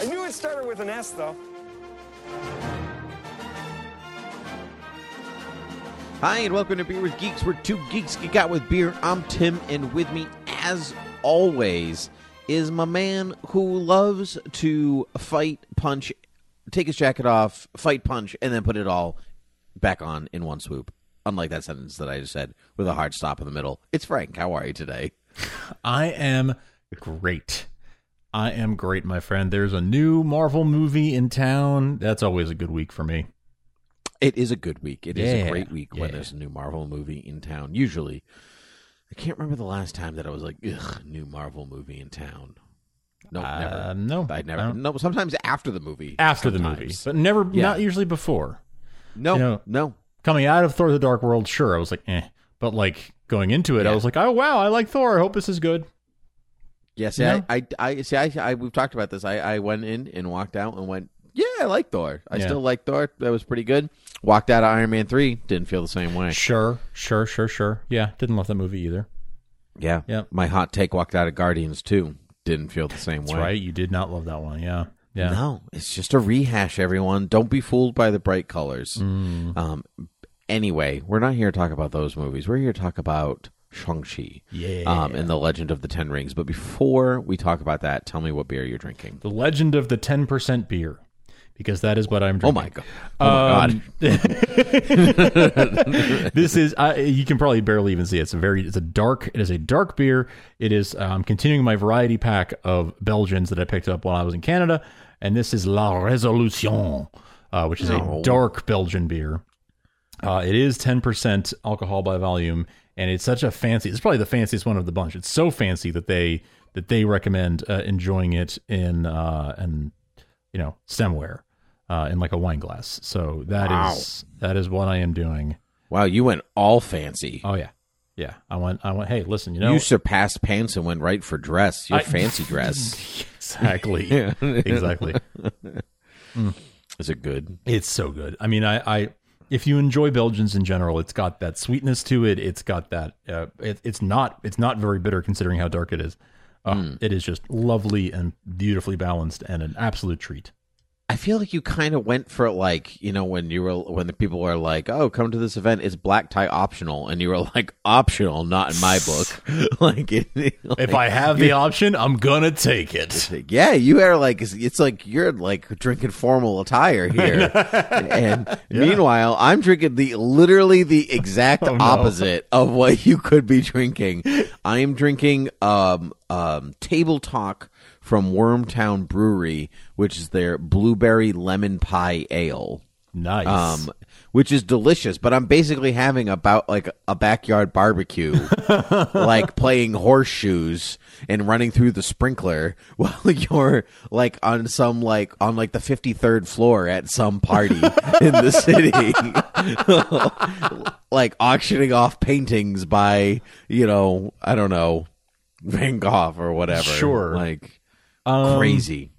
I knew it started with an S, though. Hi, and welcome to Beer with Geeks, where two geeks geek out with beer. I'm Tim, and with me, as always, is my man who loves to fight, punch, take his jacket off, fight, punch, and then put it all back on in one swoop. Unlike that sentence that I just said with a hard stop in the middle. It's Frank. How are you today? I am great. I am great, my friend. There's a new Marvel movie in town. That's always a good week for me. It is a good week. It is Yeah, a great week when there's a new Marvel movie in town. Usually, I can't remember the last time that I was like, ugh, new Marvel movie in town. No, Uh, never. no, I I never. don't- No, sometimes after the movie. After the movie, but never, Yeah. not usually before. no, you know- no. Coming out of Thor: The Dark World, sure, I was like, eh. But like going into it, I was like, oh wow, I like Thor. I hope this is good. Yeah, see, No? I, I, I, see, I, I, we've talked about this. I, I went in and walked out and went, yeah, I like Thor. I Yeah. still like Thor. That was pretty good. Walked out of Iron Man three, didn't feel the same way. Sure, sure, sure, sure. Yeah, didn't love that movie either. Yeah, Yeah. My hot take walked out of Guardians two, didn't feel the same That's way. right. You did not love that one. Yeah, yeah. No, it's just a rehash, everyone. Don't be fooled by the bright colors. Mm. Um, anyway, we're not here to talk about those movies. We're here to talk about Shang-Chi Yeah. um, and the Legend of the Ten Rings. But before we talk about that, tell me what beer you're drinking. The Legend of the Ten Percent Beer, because that is what I'm Oh drinking. my god! Oh Um, my god! this is I you can probably barely even see it. It's a very it's a dark it is a dark beer. It is um, continuing my variety pack of Belgians that I picked up while I was in Canada, and this is La Resolution, uh, which is No. a dark Belgian beer. Uh, it is ten percent alcohol by volume, and it's such a fancy. It's probably the fanciest one of the bunch. It's so fancy that they that they recommend uh, enjoying it in uh, and you know stemware uh, in like a wine glass. So that is Wow. that is what I am doing. wow, you went all fancy. Oh yeah, yeah. I went. I went. Hey, listen. You know you surpassed pants and went right for dress. Your I- fancy dress. exactly. Exactly. Is it good? It's so good. I mean, I, I if you enjoy Belgians in general, it's got that sweetness to it. It's got that. Uh, it, it's not. It's not very bitter considering how dark it is. Uh, Hmm. It is just lovely and beautifully balanced and an absolute treat. I feel like you kind of went for like you know when you were when the people were like, "Oh, come to this event. It's black tie optional," and you were like, "Optional, not in my book." like, it, If I have the option, I'm gonna take it. yeah, you are like it's like you're like drinking formal attire here, and meanwhile, I'm drinking the literally the exact Oh, no. opposite of what you could be drinking. I am drinking um um table talk from Wormtown Brewery, which is their blueberry lemon pie ale. Nice. Um, which is delicious, but I'm basically having about like a backyard barbecue, like playing horseshoes and running through the sprinkler while you're like on some like on like the 53rd floor at some party in the city, like auctioning off paintings by you know I don't know Van Gogh or whatever. Sure. like Um, crazy.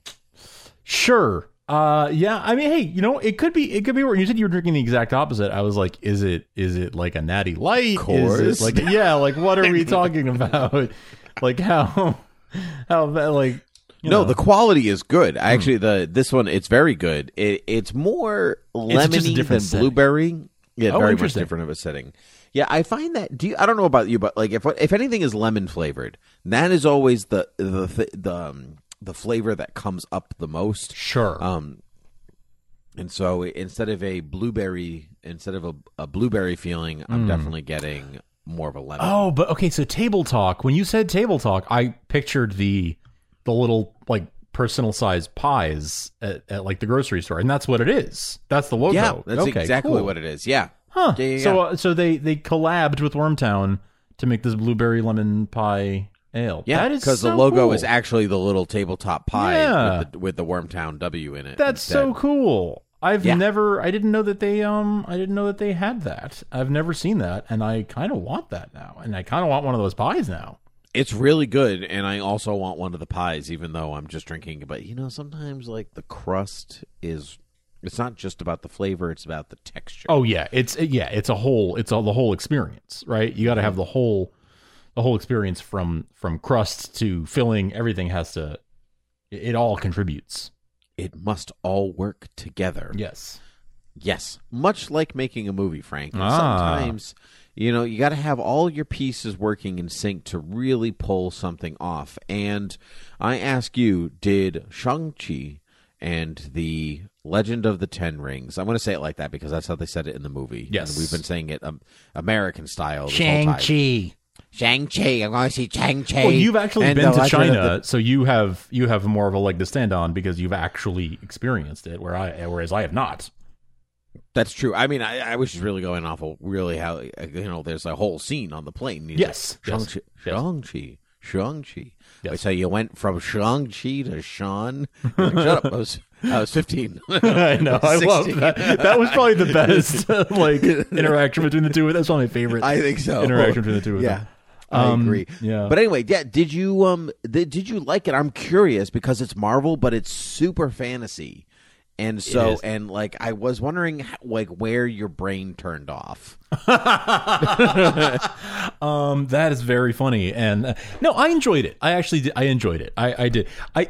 Sure. Uh, yeah. I mean, hey, you know, it could be. It could be. Where you said you were drinking the exact opposite. I was like, is it? Is it like a natty light? Of Course. Is it like yeah? Like what are we talking about? like how? How that like? you no, know. The quality is good. Actually, the this one it's very good. It, it's more It's lemony different than setting. blueberry. Yeah, Oh, very much different of a setting. Yeah, I find that. Do you, I don't know about you, but like if if anything is lemon flavored, that is always the the the the, um, the flavor that comes up the most. Sure. Um, and so instead of a blueberry, instead of a, a blueberry feeling, I'm Mm. definitely getting more of a lemon. Oh, but okay, so table talk. When you said table talk, I pictured the the little like personal size pies at, at like the grocery store, and that's what it is. That's the logo. yeah, that's okay, exactly cool. what it is. Yeah. Huh. Yeah, yeah, So uh, so they they collabed with Wormtown to make this blueberry lemon pie ale. Yeah, that is because so the logo cool. is actually the little tabletop pie Yeah. with, the, with the Wormtown W in it. That's so cool. I've Yeah. never I didn't know that they um I didn't know that they had that. I've never seen that and I kind of want that now. And I kind of want one of those pies now. It's really good, and I also want one of the pies, even though I'm just drinking. But you know, sometimes like the crust is. It's not just about the flavor; it's about the texture. Oh yeah, it's yeah, it's a whole it's all the whole experience, right? You got to have the whole the whole experience from from crust to filling, everything has to it it all contributes. It must all work together. Yes. Yes, much like making a movie, Frank. Ah. Sometimes, you know, you got to have all your pieces working in sync to really pull something off. And I ask you, did Shang-Chi and the Legend of the Ten Rings, I'm going to say it like that because that's how they said it in the movie. Yes. And we've been saying it um, American style whole time. Shang-Chi. I'm going to see Shang-Chi. Well, you've actually been to China, the- so you have you have more of a leg to stand on because you've actually experienced it, where I whereas I have not. That's true. I mean, I, I was just really going off of really how uh, you know. There's a whole scene on the plane. He's Yes, like, yes, Shang-Chi, yes. Shang-Chi, Shang-Chi. Yes. So you went from Shang-Chi to Sean. Like, Shut up! I was I was 15. I know. I love that. That was probably the best like interaction between the two. That's one of my favorite. I think so. Interaction between the two of yeah. them. I Um, agree. yeah. But anyway, yeah. Did you um did, did you like it? I'm curious because it's Marvel, but it's super fantasy, and so and like I was wondering like where your brain turned off. Um, that is very funny, and uh, no, I enjoyed it. I actually did. I enjoyed it. I, I did. I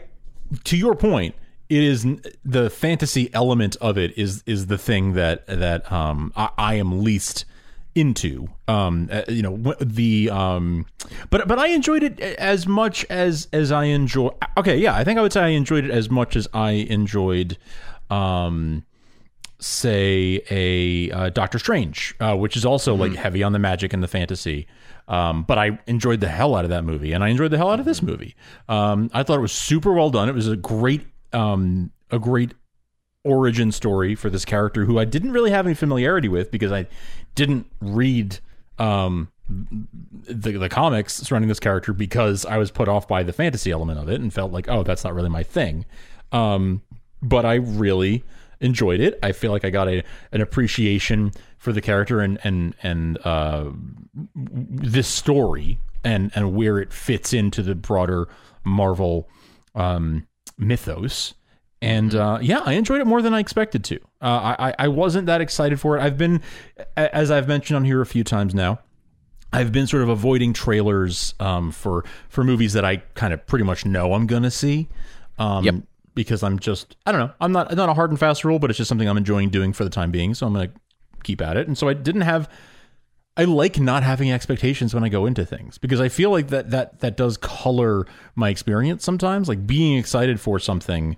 to your point, it is the fantasy element of it is is the thing that that um I, I am least into. Um, uh, you know the um, but but I enjoyed it as much as as I enjoy. Okay, yeah, I think I would say I enjoyed it as much as I enjoyed. Um, say a uh, Doctor Strange, uh, which is also like heavy on the magic and the fantasy. Um, but I enjoyed the hell out of that movie, and I enjoyed the hell out of this movie. Um, I thought it was super well done. It was a great, um, a great origin story for this character who I didn't really have any familiarity with because I didn't read um, the the comics surrounding this character because I was put off by the fantasy element of it and felt like, oh, that's not really my thing. Um, but I really enjoyed it. I feel like I got a an appreciation for the character and and and uh, this story and and where it fits into the broader Marvel um, mythos. And uh, yeah, I enjoyed it more than I expected to. Uh, I I wasn't that excited for it. I've been, as I've mentioned on here a few times now, I've been sort of avoiding trailers um, for for movies that I kind of pretty much know I'm gonna see. Um, Yep. Because I'm just I don't know I'm not not a hard and fast rule, but it's just something I'm enjoying doing for the time being. So I'm gonna keep at it. And so I didn't have. I like not having expectations when I go into things because I feel like that that that does color my experience sometimes. Like being excited for something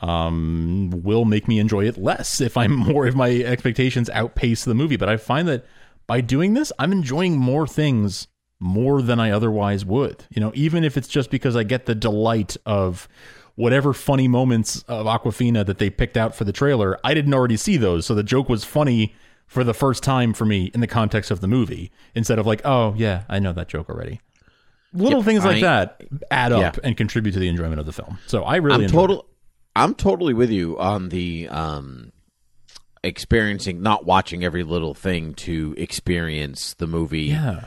um, will make me enjoy it less if I'm more if my expectations outpace the movie. But I find that by doing this, I'm enjoying more things more than I otherwise would. You know, even if it's just because I get the delight of whatever funny moments of Awkwafina that they picked out for the trailer. I didn't already see those, so the joke was funny for the first time for me in the context of the movie instead of like, oh yeah, I know that joke already. Little Yep, things like I- that add up Yeah. and contribute to the enjoyment of the film. So I really I'm total. I'm totally with you on the um, experiencing, not watching every little thing to experience the movie. Yeah.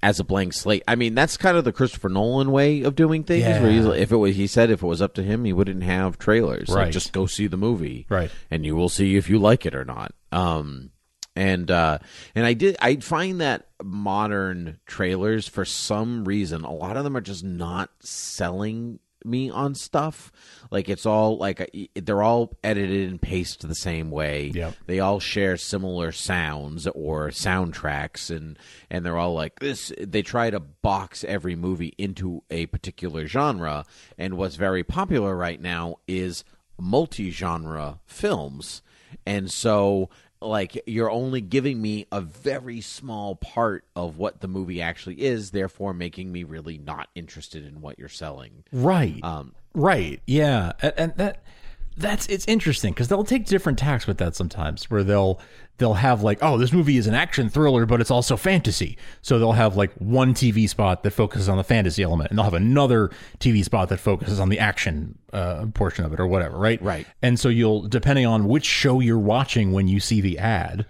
as a blank slate. I mean, that's kind of the Christopher Nolan way of doing things. Where he's, if it was, he said, if it was up to him, he wouldn't have trailers. Like, Right. just go see the movie, Right. and you will see if you like it or not. Um, and uh, and I did. I find that modern trailers, for some reason, a lot of them are just not selling me on stuff. Like it's all like they're all edited and pasted the same way. Yep. They all share similar sounds or soundtracks, and and they're all like this. They try to box every movie into a particular genre. And what's very popular right now is multi-genre films. And so like you're only giving me a very small part of what the movie actually is, therefore making me really not interested in what you're selling. Right. Um, right. Yeah. And, and that that's it's interesting because they'll take different tacks with that sometimes, where they'll they'll have like, oh, this movie is an action thriller, but it's also fantasy. So they'll have like one TV spot that focuses on the fantasy element, and they'll have another TV spot that focuses on the action uh, portion of it, or whatever. Right. Right. And so you'll depending on which show you're watching when you see the ad,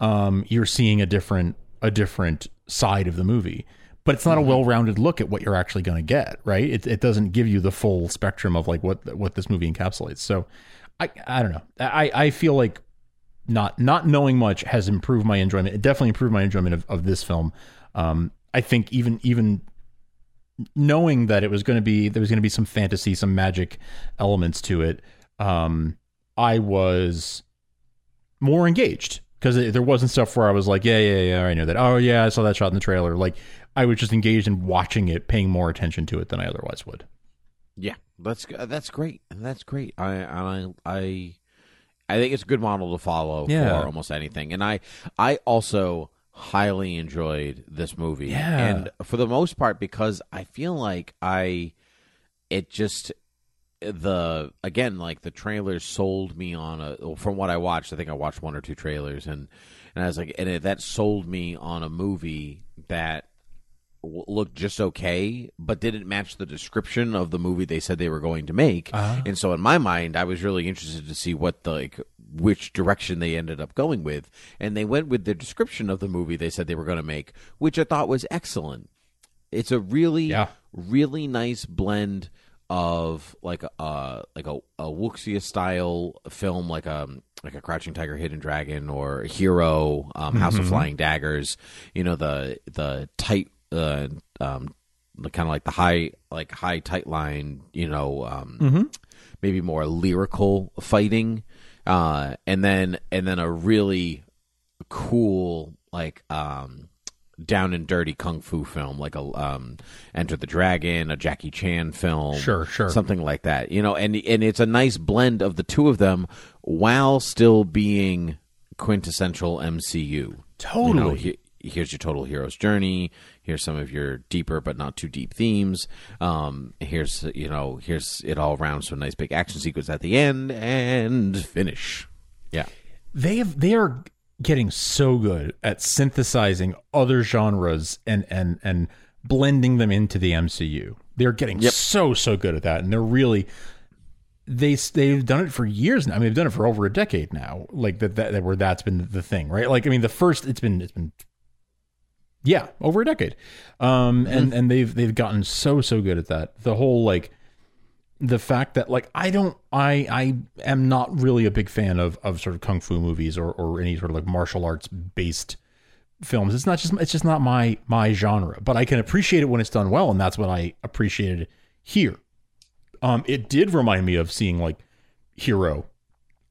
um, you're seeing a different a different side of the movie but it's not Mm-hmm. a well-rounded look at what you're actually going to get, right? It, it doesn't give you the full spectrum of like what what this movie encapsulates. So, I I don't know. I I feel like not not knowing much has improved my enjoyment. It definitely improved my enjoyment of, of this film. Um, I think even even knowing that it was going to be there was going to be some fantasy, some magic elements to it. Um, I was more engaged because there wasn't stuff where I was like, yeah, yeah, yeah, I know that. Oh, yeah, I saw that shot in the trailer. Like, I was just engaged in watching it, paying more attention to it than I otherwise would. Yeah, that's that's great. That's great. I I I I think it's a good model to follow Yeah. for almost anything. And I I also highly enjoyed this movie. Yeah. And for the most part because I feel like I it just the again like the trailers sold me on a from what I watched I think I watched one or two trailers and and I was like and it, that sold me on a movie that w- looked just okay, but didn't match the description of the movie they said they were going to make. Uh-huh. And so in my mind, I was really interested to see what the like which direction they ended up going with. And they went with the description of the movie they said they were going to make, which I thought was excellent. It's a really Yeah. really nice blend of like a like a, a wuxia style film like a like a crouching tiger hidden dragon or hero um, house of flying daggers you know the the tight uh, um kind of like the high like high tight line you know um maybe more lyrical fighting uh and then and then a really cool like um down and dirty kung fu film like a um enter the dragon a jackie chan film Sure, sure. something like that you know and and it's a nice blend of the two of them while still being quintessential mcu Totally. You know, he- here's your total hero's journey here's some of your deeper but not too deep themes um here's you know here's it all around so a nice big action sequence at the end and finish yeah they have they are getting so good at synthesizing other genres and and and blending them into the MCU. They're getting Yep. so so good at that, and they're really they they've done it for years now. I mean, they've done it for over a decade now. Like that, that, that where that's been the thing, right? Like I mean, the first it's been it's been yeah over a decade, um, and and they've they've gotten so so good at that. The whole like the fact that like I don't I I am not really a big fan of of sort of kung fu movies or or any sort of like martial arts based films. It's not just it's just not my my genre, but I can appreciate it when it's done well and that's what I appreciated here. Um it did remind me of seeing like Hero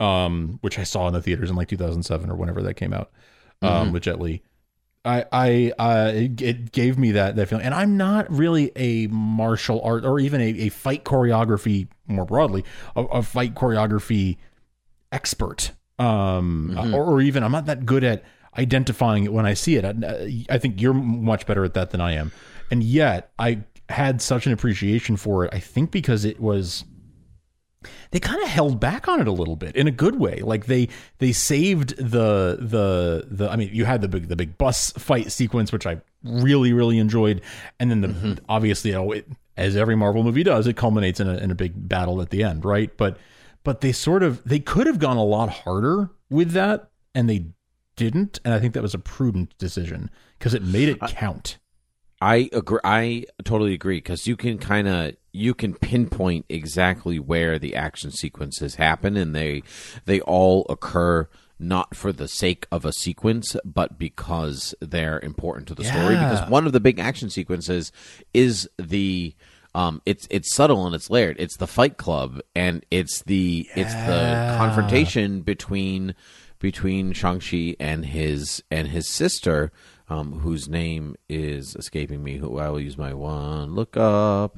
um which I saw in the theaters in like 2007 or whenever that came out um with Jet Li. I I uh it, gave me that that feeling. And I'm not really a martial art or even a, a fight choreography more broadly a, a fight choreography expert. Um or, or even I'm not that good at identifying it when I see it. I, I think you're much better at that than I am. And yet I had such an appreciation for it I think because it was they kind of held back on it a little bit in a good way. Like they they saved the the the. I mean, you had the big the big bus fight sequence, which I really really enjoyed, and then the mm-hmm. obviously you know it, as every Marvel movie does, it culminates in a in a big battle at the end, right? But but they sort of they could have gone a lot harder with that, and they didn't, and I think that was a prudent decision because it made it count. I agree. I totally agree because you can kind of you can pinpoint exactly where the action sequences happen, and they they all occur not for the sake of a sequence, but because they're important to the story. Because one of the big action sequences is the um, it's it's subtle and it's layered. It's the Fight Club, and it's the it's the confrontation between between Shang Chi and his and his sister, um, whose name is escaping me. Who I will use my one look up,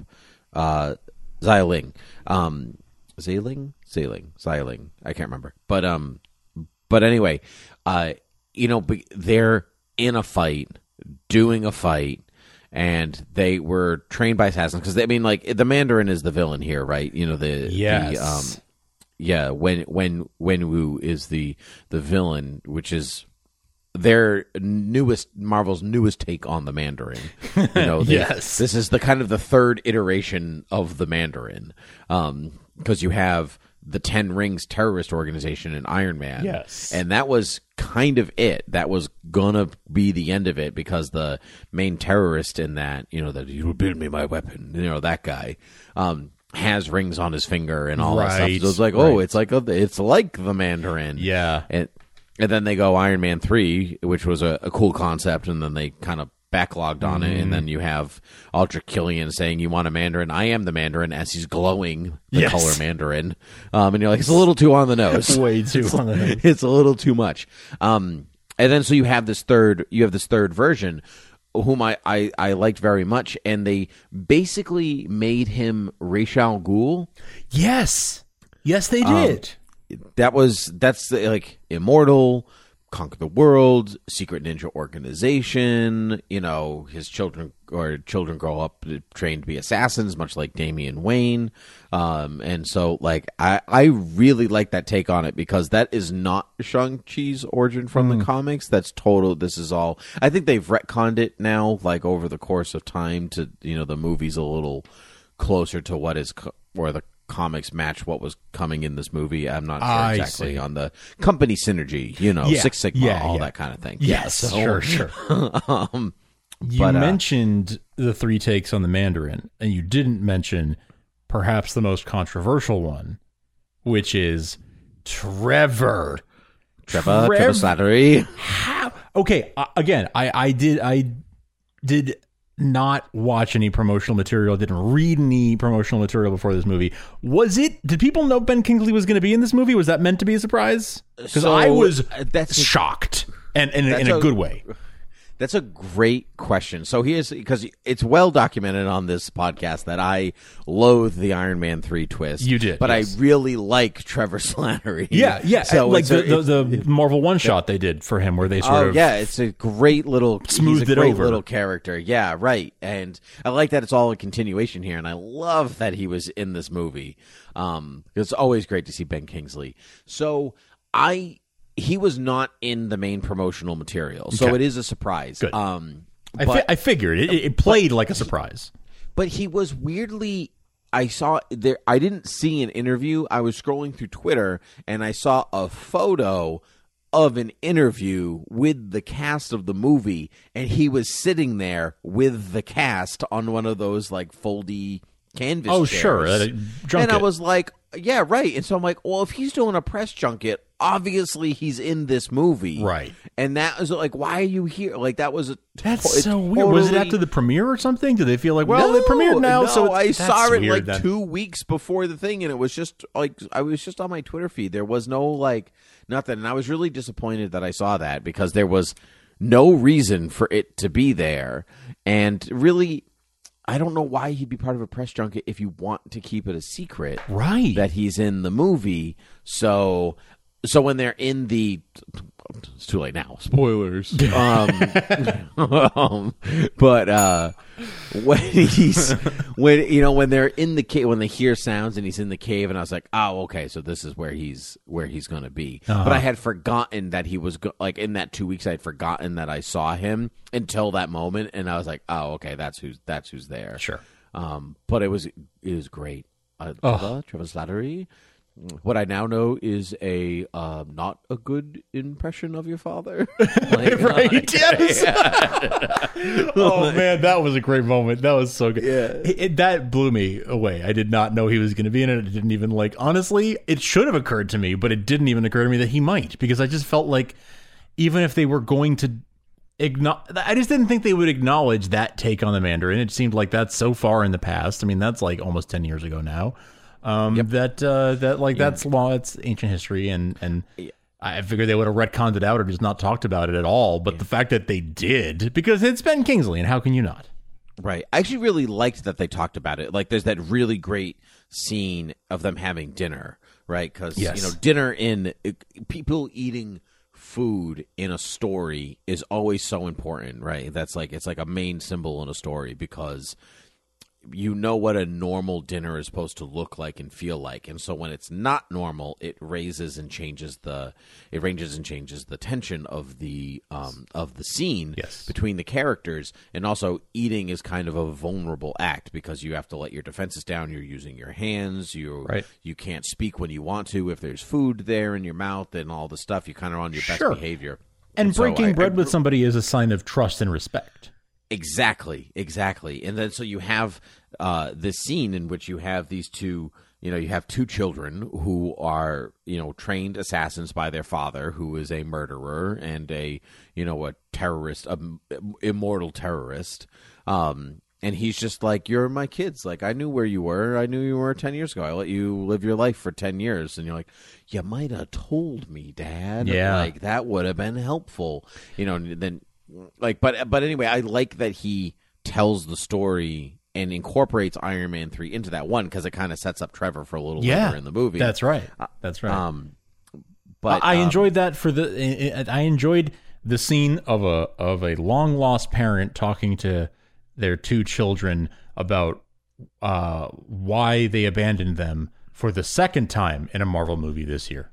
uh, Xialing, um, Xialing, Xialing, Xialing. I can't remember, but um, but anyway, uh, you know, they're in a fight, doing a fight, and they were trained by assassins because I mean, like the Mandarin is the villain here, right? You know the Yes. the, um, yeah, when when when Wu is the the villain, which is their newest Marvel's newest take on the Mandarin. You know, they- Yes. this is the kind of the third iteration of the Mandarin, because you have the Ten Rings terrorist organization in Iron Man, Yes. and that was kind of it. That was gonna be the end of it because the main terrorist in that, you know, that you will build me my weapon, you know, that guy. Um, has rings on his finger and all that stuff. Right, So it's like, oh, right. it's like a, it's like the Mandarin. Yeah. And and then they go Iron Man three, which was a, a cool concept, and then they kind of backlogged on it, and then you have Aldrich Killian saying, "You want a Mandarin? I am the Mandarin," as he's glowing the Yes. color Mandarin, um, and you're like, it's a little too on the nose, Way too on the nose. it's a little too much. Um, and then so you have this third, you have this third version, whom I, I, I liked very much, and they basically made him Ra's al Ghul. Yes. Yes, they Um, did. That was that's the, like immortal conquer the world secret ninja organization you know his children or children grow up trained to be assassins much like damian wayne. Um, and so like i i really like that take on it because that is not shang-chi's origin from the comics. That's total this is all i think they've retconned it now like over the course of time to you know the movie's a little closer to what is co- where the comics match what was coming in this movie. I'm not sure I exactly see. on the company synergy, you know, Yeah, Six Sigma, yeah, all yeah. that kind of thing. Yes, Yeah, so- sure, sure. um, You but, uh, mentioned the three takes on the Mandarin, and you didn't mention perhaps the most controversial one, which is Trevor. Trevor, Trevor Slattery. How? Okay, uh, again, I, I did I did not watch any promotional material. Didn't read any promotional material before this movie. Was it? Did people know Ben Kingsley was going to be in this movie? Was that meant to be a surprise? Because So, I was uh, that's shocked, and, and in a a- good way. That's a great question. So here's because it's well documented on this podcast that I loathe the Iron Man three twist. You did, but yes. I really like Trevor Slattery. Yeah, yeah. So like the, a- the, the Marvel one shot they did for him, where they sort oh of yeah, it's a great little Smoothed it great over. little character. Yeah, right. And I like that it's all a continuation here, and I love that he was in this movie. Um, it's always great to see Ben Kingsley. So I he was not in the main promotional material, so Okay. it is a surprise. Good. Um, I, fi- I figured it, it played like a surprise. but he was weirdly I saw there I didn't see an interview. I was scrolling through Twitter and I saw a photo of an interview with the cast of the movie and he was sitting there with the cast on one of those like foldy canvas Oh, chairs. sure, at And. I was like, yeah, right. And so I'm like, well, if he's doing a press junket, obviously he's in this movie. Right. And that was like, why are you here? Like that was a That's it's so weird. Was it after the premiere or something? Did they feel like, well, it premiered now, no, so I saw it like then. two weeks before the thing, and it was just like I was just on my Twitter feed. There was no like nothing, and I was really disappointed that I saw that because there was no reason for it to be there, and really. I don't know why he'd be part of a press junket if you want to keep it a secret Right. that he's in the movie. So so when they're in the it's too late now. Spoilers. um, um, but uh when he's when you know when they're in the cave when they hear sounds and he's in the cave and I was like, "Oh, okay, so this is where he's where he's going to be." Uh-huh. But I had forgotten that he was go- like in that 2 weeks I had forgotten that I saw him until that moment and I was like, "Oh, okay, that's who's that's who's there." Sure. Um, but it was it was great. Uh, Oh. Trevor Slattery. What I now know is a uh, not a good impression of your father. Like, right? like- Yes. oh man, that was a great moment. That was so good. Yeah. It- it- that blew me away. I did not know he was going to be in it. It didn't even like. Honestly, it should have occurred to me, but it didn't even occur to me that he might because I just felt like even if they were going to. I just didn't think they would acknowledge that take on the Mandarin. It seemed like that's so far in the past. I mean, that's like almost ten years ago now. Um, That uh, that like that's law. It's ancient history, and and I figured they would have retconned it out or just not talked about it at all. But the fact that they did, because it's Ben Kingsley, and how can you not? Right. I actually really liked that they talked about it. Like, there's that really great scene of them having dinner right? Because Yes. you know, dinner in people eating food in a story is always so important, right? That's like it's like a main symbol in a story because you know what a normal dinner is supposed to look like and feel like and so when it's not normal it raises and changes the it ranges and changes the tension of the um of the scene Yes. between the characters and also eating is kind of a vulnerable act because you have to let your defenses down you're using your hands you Right. you can't speak when you want to if there's food there in your mouth and all the stuff you kind of on your Sure. best behavior And so breaking I- bread I- with somebody is a sign of trust and respect. Exactly, exactly. And then so you have uh, this scene in which you have these two, you know, you have two children who are, you know, trained assassins by their father, who is a murderer and a, you know, a terrorist, a immortal terrorist. Um, and he's just like, "You're my kids. Like I knew where you were. I knew you were ten years ago. I let you live your life for ten years." And you're like, "You might have told me, Dad. Yeah. like that would have been helpful." You know. And then like but but anyway i like that he tells the story and incorporates iron man 3 into that one because it kind of sets up trevor for a little Yeah, later in the movie That's right. That's right. um but I um, enjoyed that for the. I enjoyed the scene of a of a long lost parent talking to their two children about uh, why they abandoned them for the second time in a Marvel movie this year.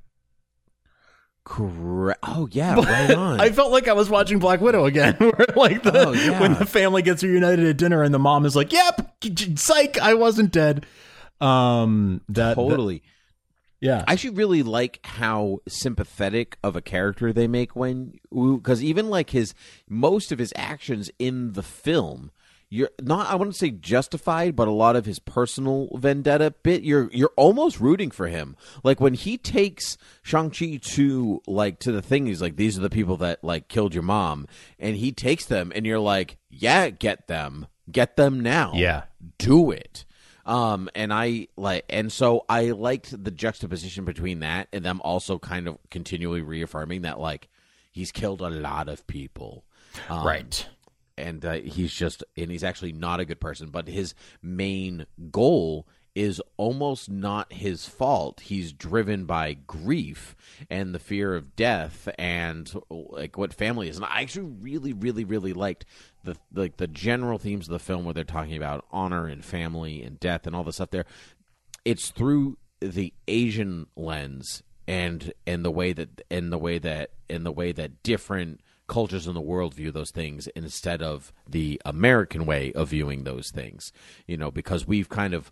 Correct oh yeah right on I felt like I was watching Black Widow again, where like the Oh, yeah. when the family gets reunited at dinner and the mom is like, "Yep, psych, I wasn't dead." Um, that that- totally yeah, I actually really like how sympathetic of a character they make when because even like his most of his actions in the film you're not I wouldn't say justified but a lot of his personal vendetta bit you're you're almost rooting for him. Like when he takes Shang-Chi to like to the thing he's like these are the people that like killed your mom and he takes them and you're like yeah get them. Get them now. Yeah. do it. Um and i like and so i liked the juxtaposition between that and them also kind of continually reaffirming that like he's killed a lot of people. Um, right. And uh, he's just and he's actually not a good person but his main goal is almost not his fault. He's driven by grief and the fear of death and like what family is and i actually really really really liked the like the general themes of the film where they're talking about honor and family and death and all the stuff there. It's through the asian lens and and the way that and the way that and the way that different cultures in the world view those things instead of the American way of viewing those things. You know, because we've kind of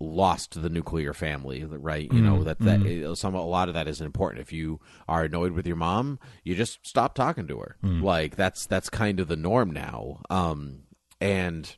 lost the nuclear family, right? You know mm, that that mm. some a lot of that isn't important. If you are annoyed with your mom, you just stop talking to her. Mm. Like that's that's kind of the norm now. Um, and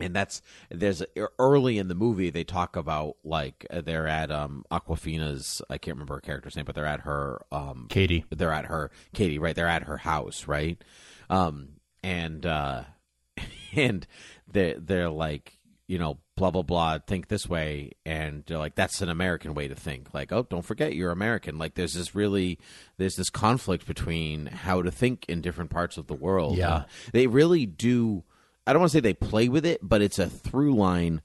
and that's there's early in the movie they talk about like uh, they're at um Awkwafina's I can't remember her character's name, but they're at her um Katie. they're at her Katie, right? They're at her house, right? Um and uh and they they're like, you know, blah blah blah, think this way and they're like that's an American way to think. Like, oh, don't forget you're American. Like there's this really there's this conflict between how to think in different parts of the world. Yeah. Uh, they really do I don't want to say they play with it, but it's a through line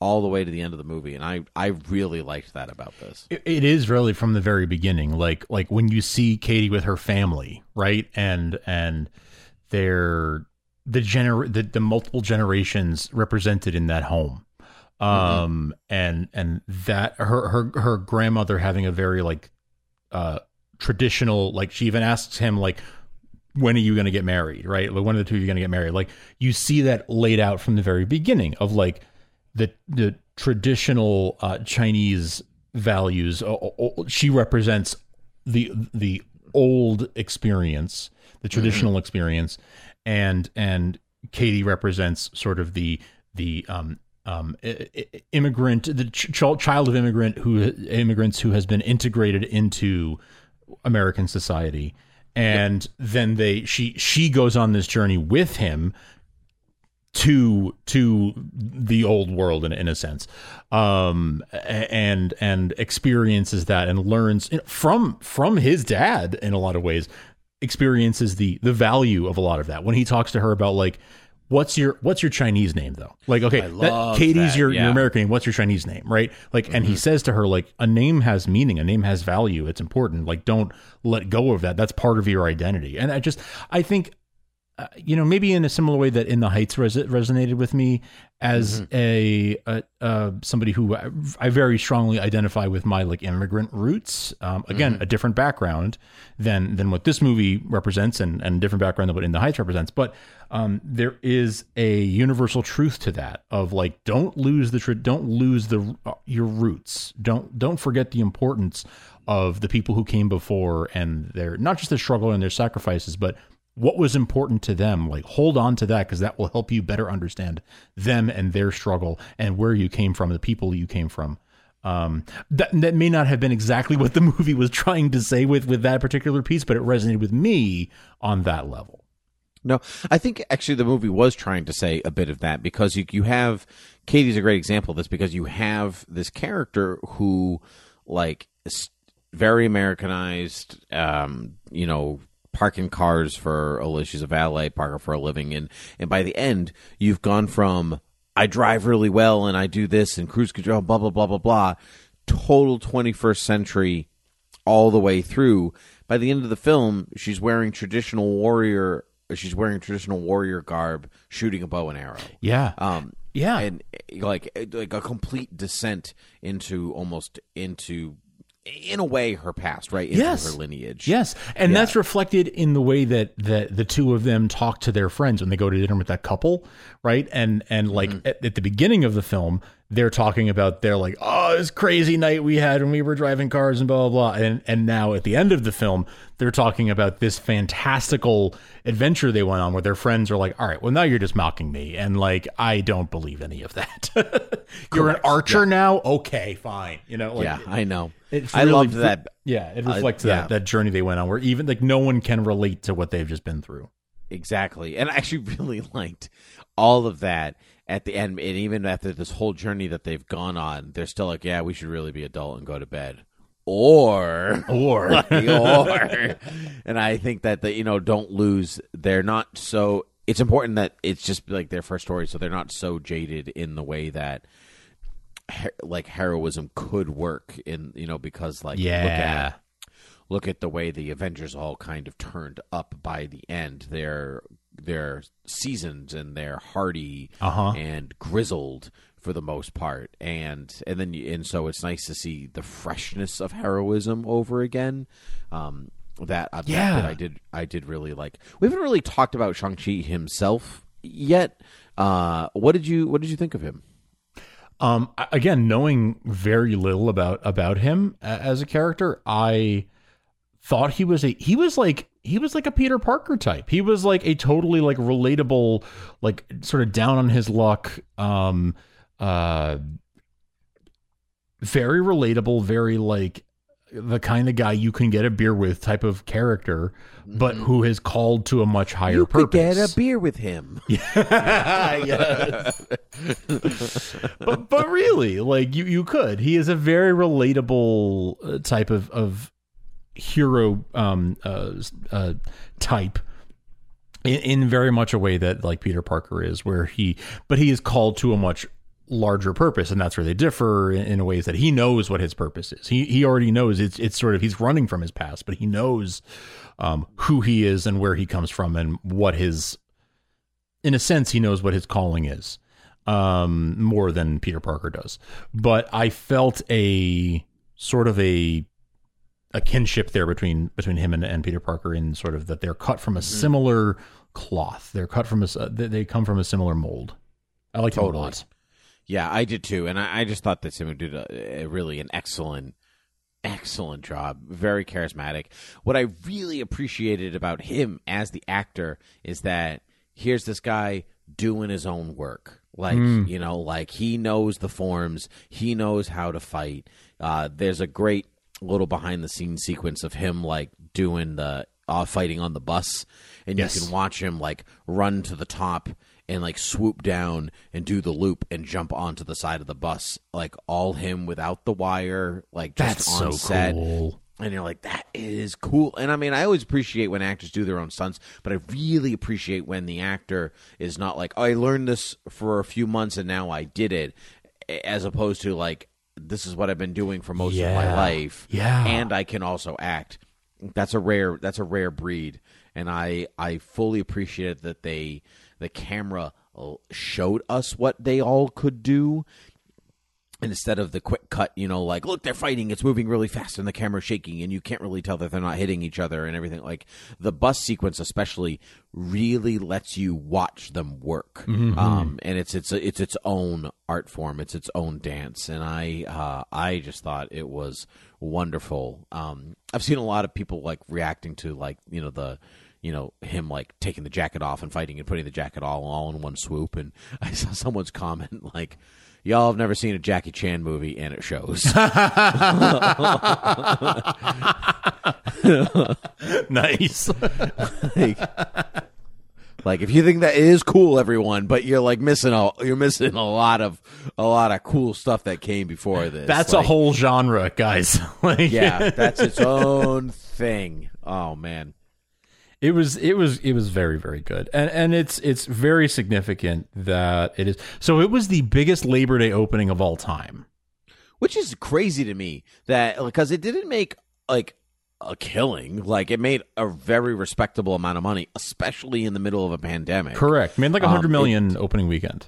all the way to the end of the movie and I I really liked that about this. It- it is really from the very beginning like like when you see katie with her family right? And and they're the gener the, the multiple generations represented in that home. Um and and that her her her grandmother having a very like uh traditional like she even asks him like when are you going to get married right like when are the two of you going to get married like you see that laid out from the very beginning of like the the traditional uh, Chinese values. She represents the the old experience, the traditional experience, and and Katie represents sort of the the um um immigrant, the ch- child of immigrant who immigrants who has been integrated into American society. And then they she she goes on this journey with him to to the old world in, in a sense. Um and and experiences that and learns from from his dad in a lot of ways experiences the the value of a lot of that. When he talks to her about like what's your what's your Chinese name though? Like, okay, that, Katie's that, your, yeah. your American name. What's your Chinese name, right? Like, and he mm-hmm. says to her, like, a name has meaning, a name has value. It's important. Like, don't let go of that. That's part of your identity. And I just, I think, uh, you know, maybe in a similar way that In the Heights res- resonated with me as a, a uh, somebody who I, I very strongly identify with my like immigrant roots. Um, again, a different background than than what this movie represents, and and a different background than what In the Heights represents. But um, there is a universal truth to that of like, don't lose the tr- don't lose the uh, your roots. Don't don't forget the importance of the people who came before and their not just their struggle and their sacrifices, but what was important to them like hold on to that because that will help you better understand them and their struggle and where you came from the people you came from. Um, that that may not have been exactly what the movie was trying to say with with that particular piece but it resonated with me on that level. No, I think actually the movie was trying to say a bit of that because you you have Katie's a great example of this because you have this character who like very Americanized, um, you know, parking cars for a she's a valet parker for a living, and and by the end you've gone from I drive really well and I do this and cruise control, blah blah blah blah blah, total twenty first century all the way through. By the end of the film, she's wearing traditional warrior. She's wearing traditional warrior garb, shooting a bow and arrow. yeah Um, yeah and like like a complete descent into almost into, in a way, her past, right? Yes. her lineage. Yes, and Yeah. that's reflected in the way that that the two of them talk to their friends when they go to dinner with that couple, right? And and like Mm-hmm. at, at the beginning of the film, they're talking about they're like, oh, this crazy night we had when we were driving cars and blah blah blah, and and now at the end of the film, they're talking about this fantastical adventure they went on where their friends are like, all right, well now you're just mocking me, and like I don't believe any of that. you're an archer now, okay, fine, you know, like, yeah, I know. It's I really- loved that. Yeah, it Uh, reflects yeah. that that journey they went on, where even like no one can relate to what they've just been through. Exactly. And I actually really liked all of that at the end. And even after this whole journey that they've gone on, they're still like, yeah, we should really be adult and go to bed. Or, Or or. And I think that, the, you know, don't lose. They're not so. It's important that it's just like their first story, so they're not so jaded in the way that. He- Like heroism could work in you know because like look Yeah. at look at the way the Avengers all kind of turned up by the end. They're they're seasoned and they're hardy Uh-huh. and grizzled for the most part, and and then you, and so it's nice to see the freshness of heroism over again. Um, that uh, that Yeah. I did I did really like. We haven't really talked about Shang Chi himself yet. Uh, what did you what did you think of him? Um, again, knowing very little about about him as a character, I thought he was a he was like he was like a Peter Parker type. He was like a totally like relatable, like sort of down on his luck, um, uh, very relatable, very like the kind of guy you can get a beer with type of character, but who is called to a much higher you could purpose. get a beer with him. yes. but but really, like you you could. He is a very relatable uh, type of of hero um uh, uh type in, in very much a way that like Peter Parker is where he but he is called to a much larger purpose and that's where they differ in, in ways that he knows what his purpose is. He he already knows it's it's sort of he's running from his past, but he knows um who he is and where he comes from and what his in a sense he knows what his calling is um more than Peter Parker does. But I felt a sort of a a kinship there between between him and, and Peter Parker in sort of that they're cut from a similar cloth. They're cut from a they come from a similar mold. I like him a Totally. lot. Yeah, I did too, and I, I just thought that Simu did a, a really an excellent, excellent job. Very charismatic. What I really appreciated about him as the actor is that here's this guy doing his own work. Like you know, like he knows the forms, he knows how to fight. Uh, there's a great little behind the scenes sequence of him like doing the uh, fighting on the bus, and Yes. you can watch him like run to the top and like swoop down and do the loop and jump onto the side of the bus, like all him without the wire, like just That's on so set. cool. and you're like, that is cool. And I mean, I always appreciate when actors do their own stunts, but I really appreciate when the actor is not like, oh, I learned this for a few months and now I did it, as opposed to like, this is what I've been doing for most of my life, Yeah. and I can also act. That's a rare. That's a rare breed, and I I fully appreciate that they the camera uh, showed us what they all could do and instead of the quick cut, you know, like look, they're fighting, it's moving really fast, and the camera's shaking, and you can't really tell that they're not hitting each other and everything. Like the bus sequence, especially, really lets you watch them work, um, and it's it's it's its own art form, it's its own dance, and I uh, I just thought it was wonderful. Um, I've seen a lot of people like reacting to like you know the you know him like taking the jacket off and fighting and putting the jacket all all in one swoop. And i saw someone's comment like y'all have never seen a jackie chan movie and it shows. Nice. like, like, if you think that is cool everyone but you're like missing a you're missing a lot of a lot of cool stuff that came before this. That's a whole genre, guys. like, yeah that's its own thing. Oh man It was it was it was very very good, and and it's it's very significant that it is. So it was the biggest Labor Day opening of all time. which is crazy to me that because it didn't make like a killing like it made a very respectable amount of money especially in the middle of a pandemic Correct. Made like a Um, hundred million opening weekend.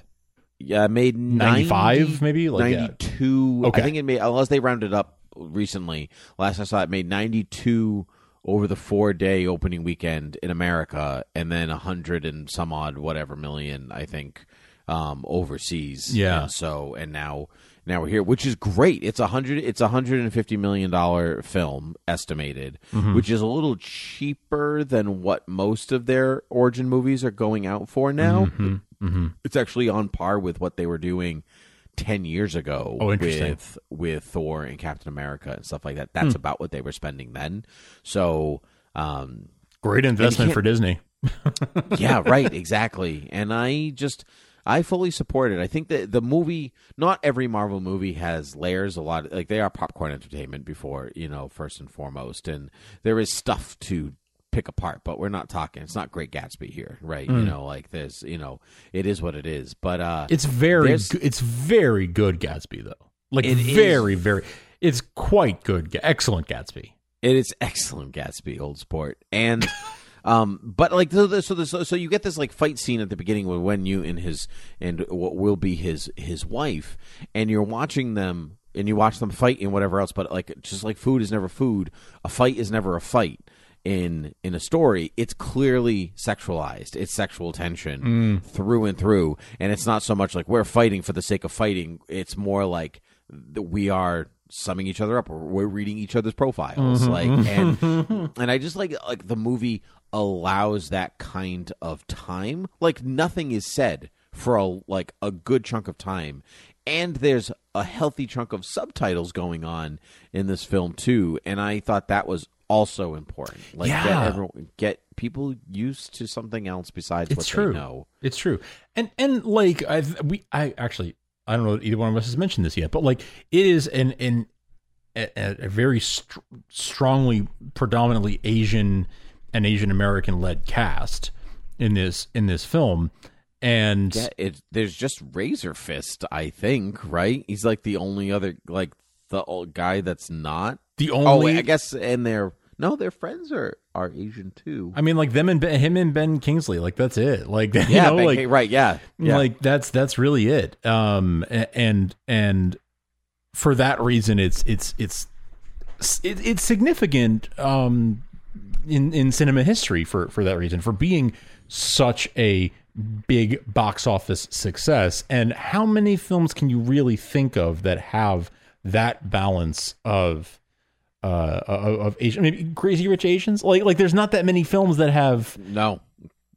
yeah it made 95 90 maybe? Like, yeah. 92 Okay. i think it made unless they rounded up recently last i saw it made 92 over the four day opening weekend in america and then a hundred and some odd whatever million i think um overseas Yeah. And so and now now we're here which is great it's a hundred it's a hundred and fifty million dollar film estimated Mm-hmm. which is a little cheaper than what most of their origin movies are going out for now Mm-hmm. it's actually on par with what they were doing 10 years ago Oh, with with Thor and Captain America and stuff like that. Hmm. That's about what they were spending then. So, um Great investment for Disney. yeah, right, exactly. And I just I fully support it. I think that the movie not every Marvel movie has layers a lot like they are popcorn entertainment before, you know, first and foremost. And there is stuff to pick apart, but we're not talking it's not Great Gatsby here, right? You know, like there's, you know, it is what it is. But uh It's very it's very good Gatsby though. Like It is- very very. It's quite good. Excellent Gatsby. It is excellent Gatsby, old sport, and um, but like so, so, so, so you get this like fight scene at the beginning with Wenwu and his and what will be his his wife, and you're watching them and you watch them fight and whatever else, but like just like food is never food, a fight is never a fight in in a story. It's clearly sexualized. It's sexual tension mm. through and through, and it's not so much like we're fighting for the sake of fighting. It's more like we are summing each other up. Or we're reading each other's profiles. Mm-hmm. Like and and i just like like the movie allows that kind of time. Like nothing is said for a like a good chunk of time. And there's a healthy chunk of subtitles going on in this film too. And i thought that was also important like get Yeah. everyone get people used to something else besides what true. they know It's true. And and like I we I actually I don't know if either one of us has mentioned this yet, but like it is an an a, a very str- strongly predominantly Asian and Asian American led cast in this in this film and Yeah, it there's just Razor Fist, I think, right? He's like the only other like the old guy that's not. the Oh, only wait, I guess and their no, their friends are are Asian too. I mean like them and ben, him and Ben Kingsley like that's it. Like you yeah, know, Ben like right, yeah. yeah. like that's that's really it um and and for that reason it's it's it's it, it's significant um in in cinema history for for that reason for being such a big box office success and how many films can you really think of that have that balance of uh of, Asian maybe crazy rich Asians like like there's not that many films that have no.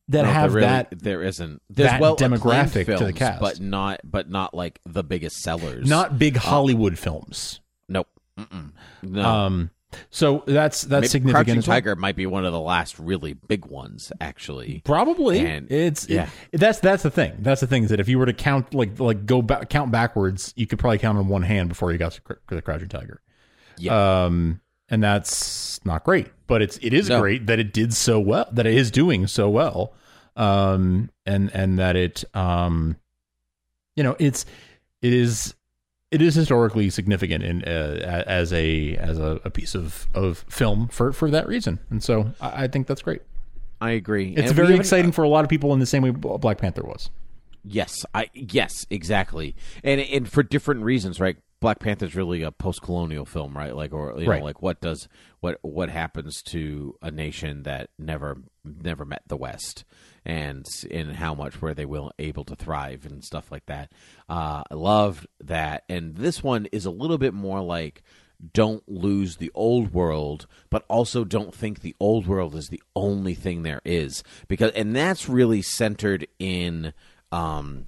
that no, have there really- that there isn't. There's that well demographic acclaimed to the films, cast. but not but not like the biggest sellers. not big Hollywood films. nope. Mm-mm. No. Um, so that's that's Maybe significant. Crouching well. Tiger might be one of the last really big ones, actually. Probably, And- it's yeah. it- that's that's the thing. That's the thing is that if you were to count like like go back count backwards, you could probably count on one hand before you got to the Crouching Tiger. Yeah. Um, and that's not great. But it's it is No. great that it did so well, that it is doing so well, um, and and that it, um, you know, it's it is it is historically significant in uh, as a as a, a piece of of film for for that reason, and so I, I think that's great. I agree. It's And very exciting for a lot of people in the same way Black Panther was. Yes, I yes, exactly, and and for different reasons, right? Black Panther's really a post-colonial film, right? Like, or you Right. know, like what does what what happens to a nation that never never met the West, and and how much were they will able to thrive and stuff like that. Uh, I love that, and this one is a little bit more like don't lose the old world, but also don't think the old world is the only thing there is because, and that's really centered in um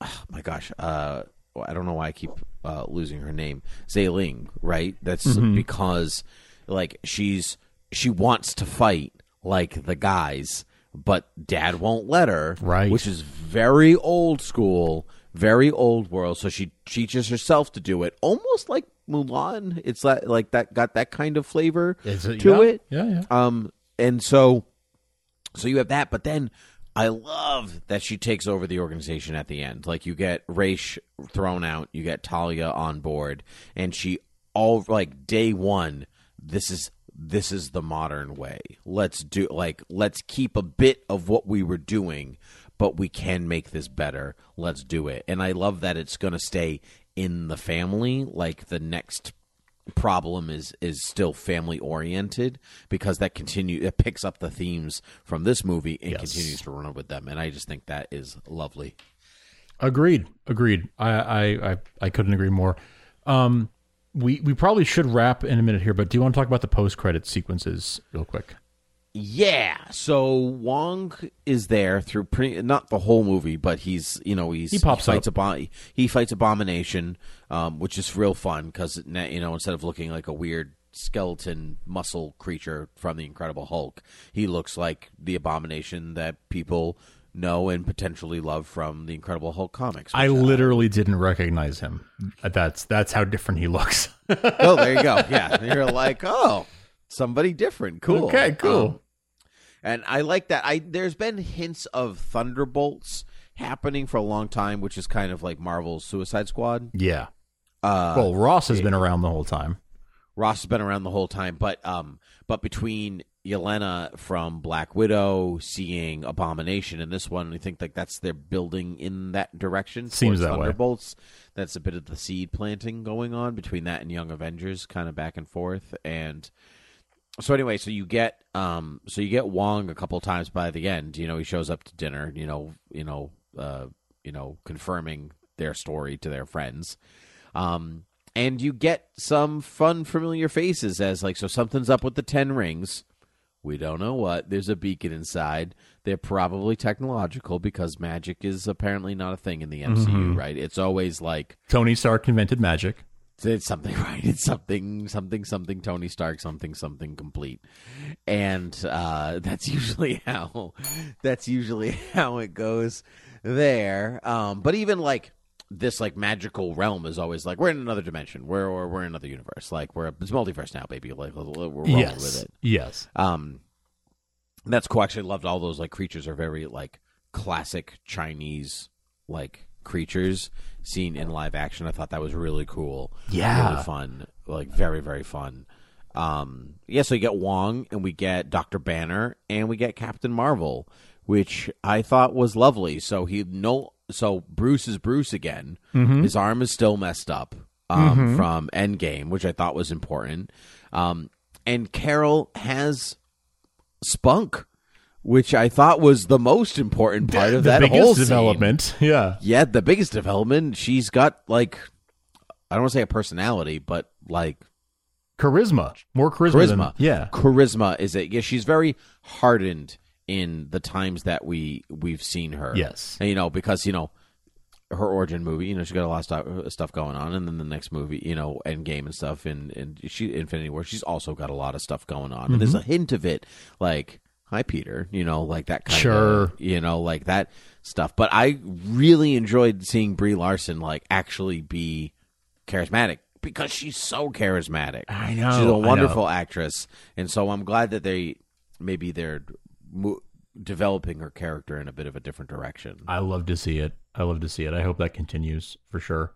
oh my gosh uh i don't know why i keep uh losing her name. Xialing, right? That's Mm-hmm. because like she's she wants to fight like the guys but dad won't let her Right. which is very old school very old world. So she teaches herself to do it almost like mulan. It's like like that got that kind of flavor it- to yeah, it. Yeah, yeah. um and so so you have that, but then I love that she takes over the organization at the end. Like you get Raish thrown out, you get Talia on board, and she all like day one. This is this is the modern way. Let's do like let's keep a bit of what we were doing, but we can make this better. Let's do it. And I love that it's going to stay in the family. Like the next problem is is still family oriented because that continue it picks up the themes from this movie and Yes. continues to run with them and I just think that is lovely. Agreed. Agreed. I, I, I, I couldn't agree more. Um, we we probably should wrap in a minute here, but do you want to talk about the post credit sequences real quick? Yeah, so Wong is there through pretty not the whole movie, but he's you know he's He pops fights up. Abo- he fights Abomination, um, which is real fun because you know instead of looking like a weird skeleton muscle creature from the Incredible Hulk, he looks like the Abomination that people know and potentially love from the Incredible Hulk comics. I literally didn't recognize him. That's that's how different he looks. oh, there you go. Yeah, you're like, oh, somebody different. Cool. Okay, cool. Um, and I like that. I there's been hints of Thunderbolts happening for a long time, which is kind of like Marvel's Suicide Squad. yeah. Uh, Well, Ross has been around the whole time. Ross has been around the whole time, but um, but between Yelena from Black Widow, seeing Abomination, in this one, I think like that's they're building in that direction. Seems that way. Thunderbolts. That's a bit of the seed planting going on between that and Young Avengers, kind of back and forth. And so anyway, so you get um, so you get Wong a couple times by the end. You know, he shows up to dinner. You know, you know, uh, you know, confirming their story to their friends. Um, and you get some fun, familiar faces as like, so something's up with the Ten Rings. We don't know what. There's a beacon inside. They're probably technological because magic is apparently not a thing in the MCU, right? It's always like Tony Stark invented magic. It's something right. It's something, something, something. Tony Stark, something, something complete, and uh, that's usually how that's usually how it goes there. Um, but even like this, like magical realm is always like we're in another dimension. We're or we're in another universe. Like we're it's multiverse now, baby. Like we're rolling yes. with it. Yes. Um, that's cool. Actually, loved all those like creatures are very like classic Chinese like creatures seen in live action. I thought that was really cool. Yeah. really fun. Like very very fun. Um, yeah. So you get Wong, and we get Doctor Banner, and we get Captain Marvel, which I thought was lovely. So he no. So Bruce is Bruce again. His arm is still messed up um, from Endgame, which I thought was important. Um, and Carol has spunk, which I thought was the most important part of the that biggest whole scene. development. Yeah. Yeah, the biggest development. She's got like I don't want to say a personality, but like Charisma. More charisma. than- yeah. charisma is it? Yeah, she's very hardened in the times that we we've seen her. Yes. and, you know because you know her origin movie. You know, she's got a lot of stuff, stuff going on, and then the next movie, you know, Endgame and stuff, and and she Infinity War. She's also got a lot of stuff going on. And there's Mm-hmm. a hint of it, like hi Peter, you know, like that kind Sure. of, you know, like that stuff. But I really enjoyed seeing Brie Larson like actually be charismatic because she's so charismatic. I know, she's a wonderful actress, and so I'm glad that they maybe they're mo- developing her character in a bit of a different direction. I love to see it. I love to see it. I hope that continues for sure.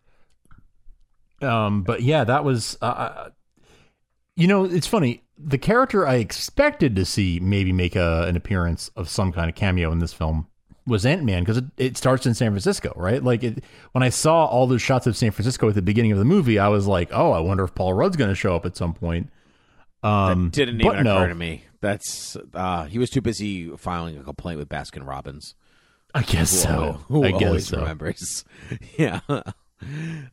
Um, but yeah, that was. Uh, you know, it's funny. The character I expected to see maybe make a, an appearance of some kind of cameo in this film was Ant Man because it, it starts in San Francisco, right? Like it, when I saw all those shots of San Francisco at the beginning of the movie, I was like, oh, I wonder if Paul Rudd's going to show up at some point. Um, that didn't even no. to me. That's uh, he was too busy filing a complaint with Baskin Robbins. I guess Who, so. who I guess always so. remembers. yeah.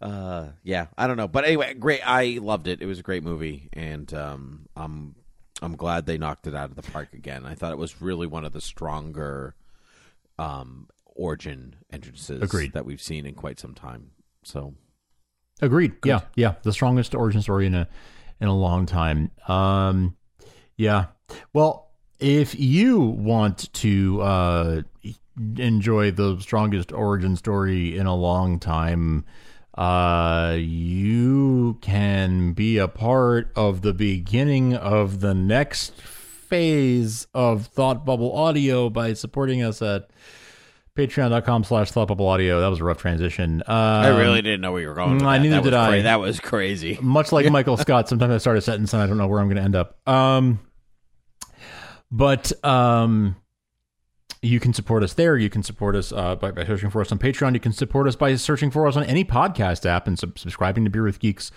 Uh, yeah, I don't know, but anyway, great. I loved it. It was a great movie, and um, I'm I'm glad they knocked it out of the park again. I thought it was really one of the stronger um, origin entrances Agreed. that we've seen in quite some time. So Agreed. Yeah, yeah. The strongest origin story in a in a long time. Um, yeah. Well, if you want to uh, enjoy the strongest origin story in a long time, uh, you can be a part of the beginning of the next phase of Thought Bubble Audio by supporting us at patreon.com slash thought bubble audio that was a rough transition um, I really didn't know where you were going. I neither That did I. cra- That was crazy. much like Michael Scott, sometimes I start a sentence and I don't know where I'm going to end up. Um, but um, you can support us there. You can support us uh, by, by searching for us on Patreon. You can support us by searching for us on any podcast app and sub- subscribing to Beer with Geeks.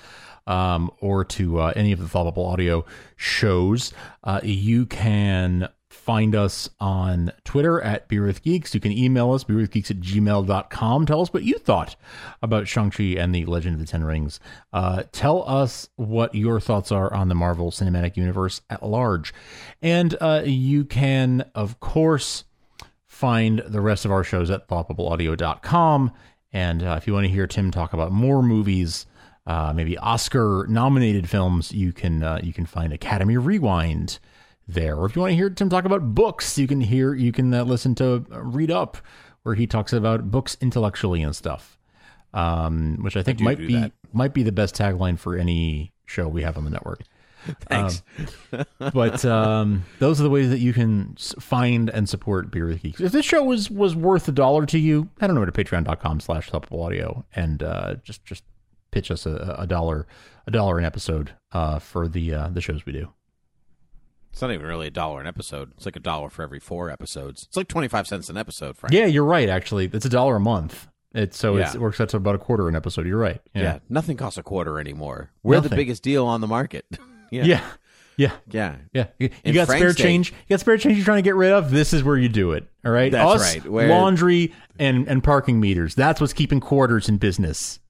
Um, or to uh, any of the Thought Bubble Audio shows. Uh, you can find us on Twitter at Beer with Geeks. You can email us, beerwithgeeks at gmail.com. Tell us what you thought about Shang-Chi and the Legend of the Ten Rings. Uh, tell us what your thoughts are on the Marvel Cinematic Universe at large. And uh, you can, of course, find the rest of our shows at thoughtbubble.audio.com. And uh, if you want to hear Tim talk about more movies, uh, maybe Oscar-nominated films, you can uh, you can find Academy Rewind there. Or if you want to hear Tim talk about books, you can hear you can uh, listen to uh, Read Up, where he talks about books intellectually and stuff, um, which I think do might be that. might be the best tagline for any show we have on the network. Thanks. but um, those are the ways that you can find and support Beer with Geeks. If this show was was worth a dollar to you, head on over to patreon.com slash audio and uh, just just pitch us a, a dollar a dollar an episode uh, for the uh, the shows we do. It's not even really a dollar an episode. It's like a dollar for every four episodes. It's like twenty five cents an episode, Frank. Yeah, you're right. Actually, it's a dollar a month. It's so it's, it works out to about a quarter an episode. You're right. Yeah. Yeah, nothing costs a quarter anymore. We're the biggest deal on the market. yeah. yeah, yeah. Yeah. Yeah, you, In got spare day- change. You got spare change. You're trying to get rid of. This is where you do it. All right. That's Us, right, where- laundry and and parking meters. That's what's keeping quarters in business.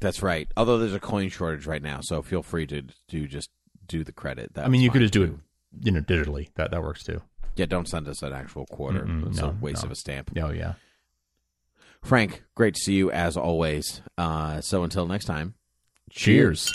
That's right. Although there's a coin shortage right now, so feel free to do just do the credit. I mean, you could just do it, you know, digitally. That that works too. Yeah, don't send us an actual quarter. Mm-mm, it's no, a waste no. of a stamp. Oh yeah. Frank, great to see you as always. Uh, so until next time, Cheers.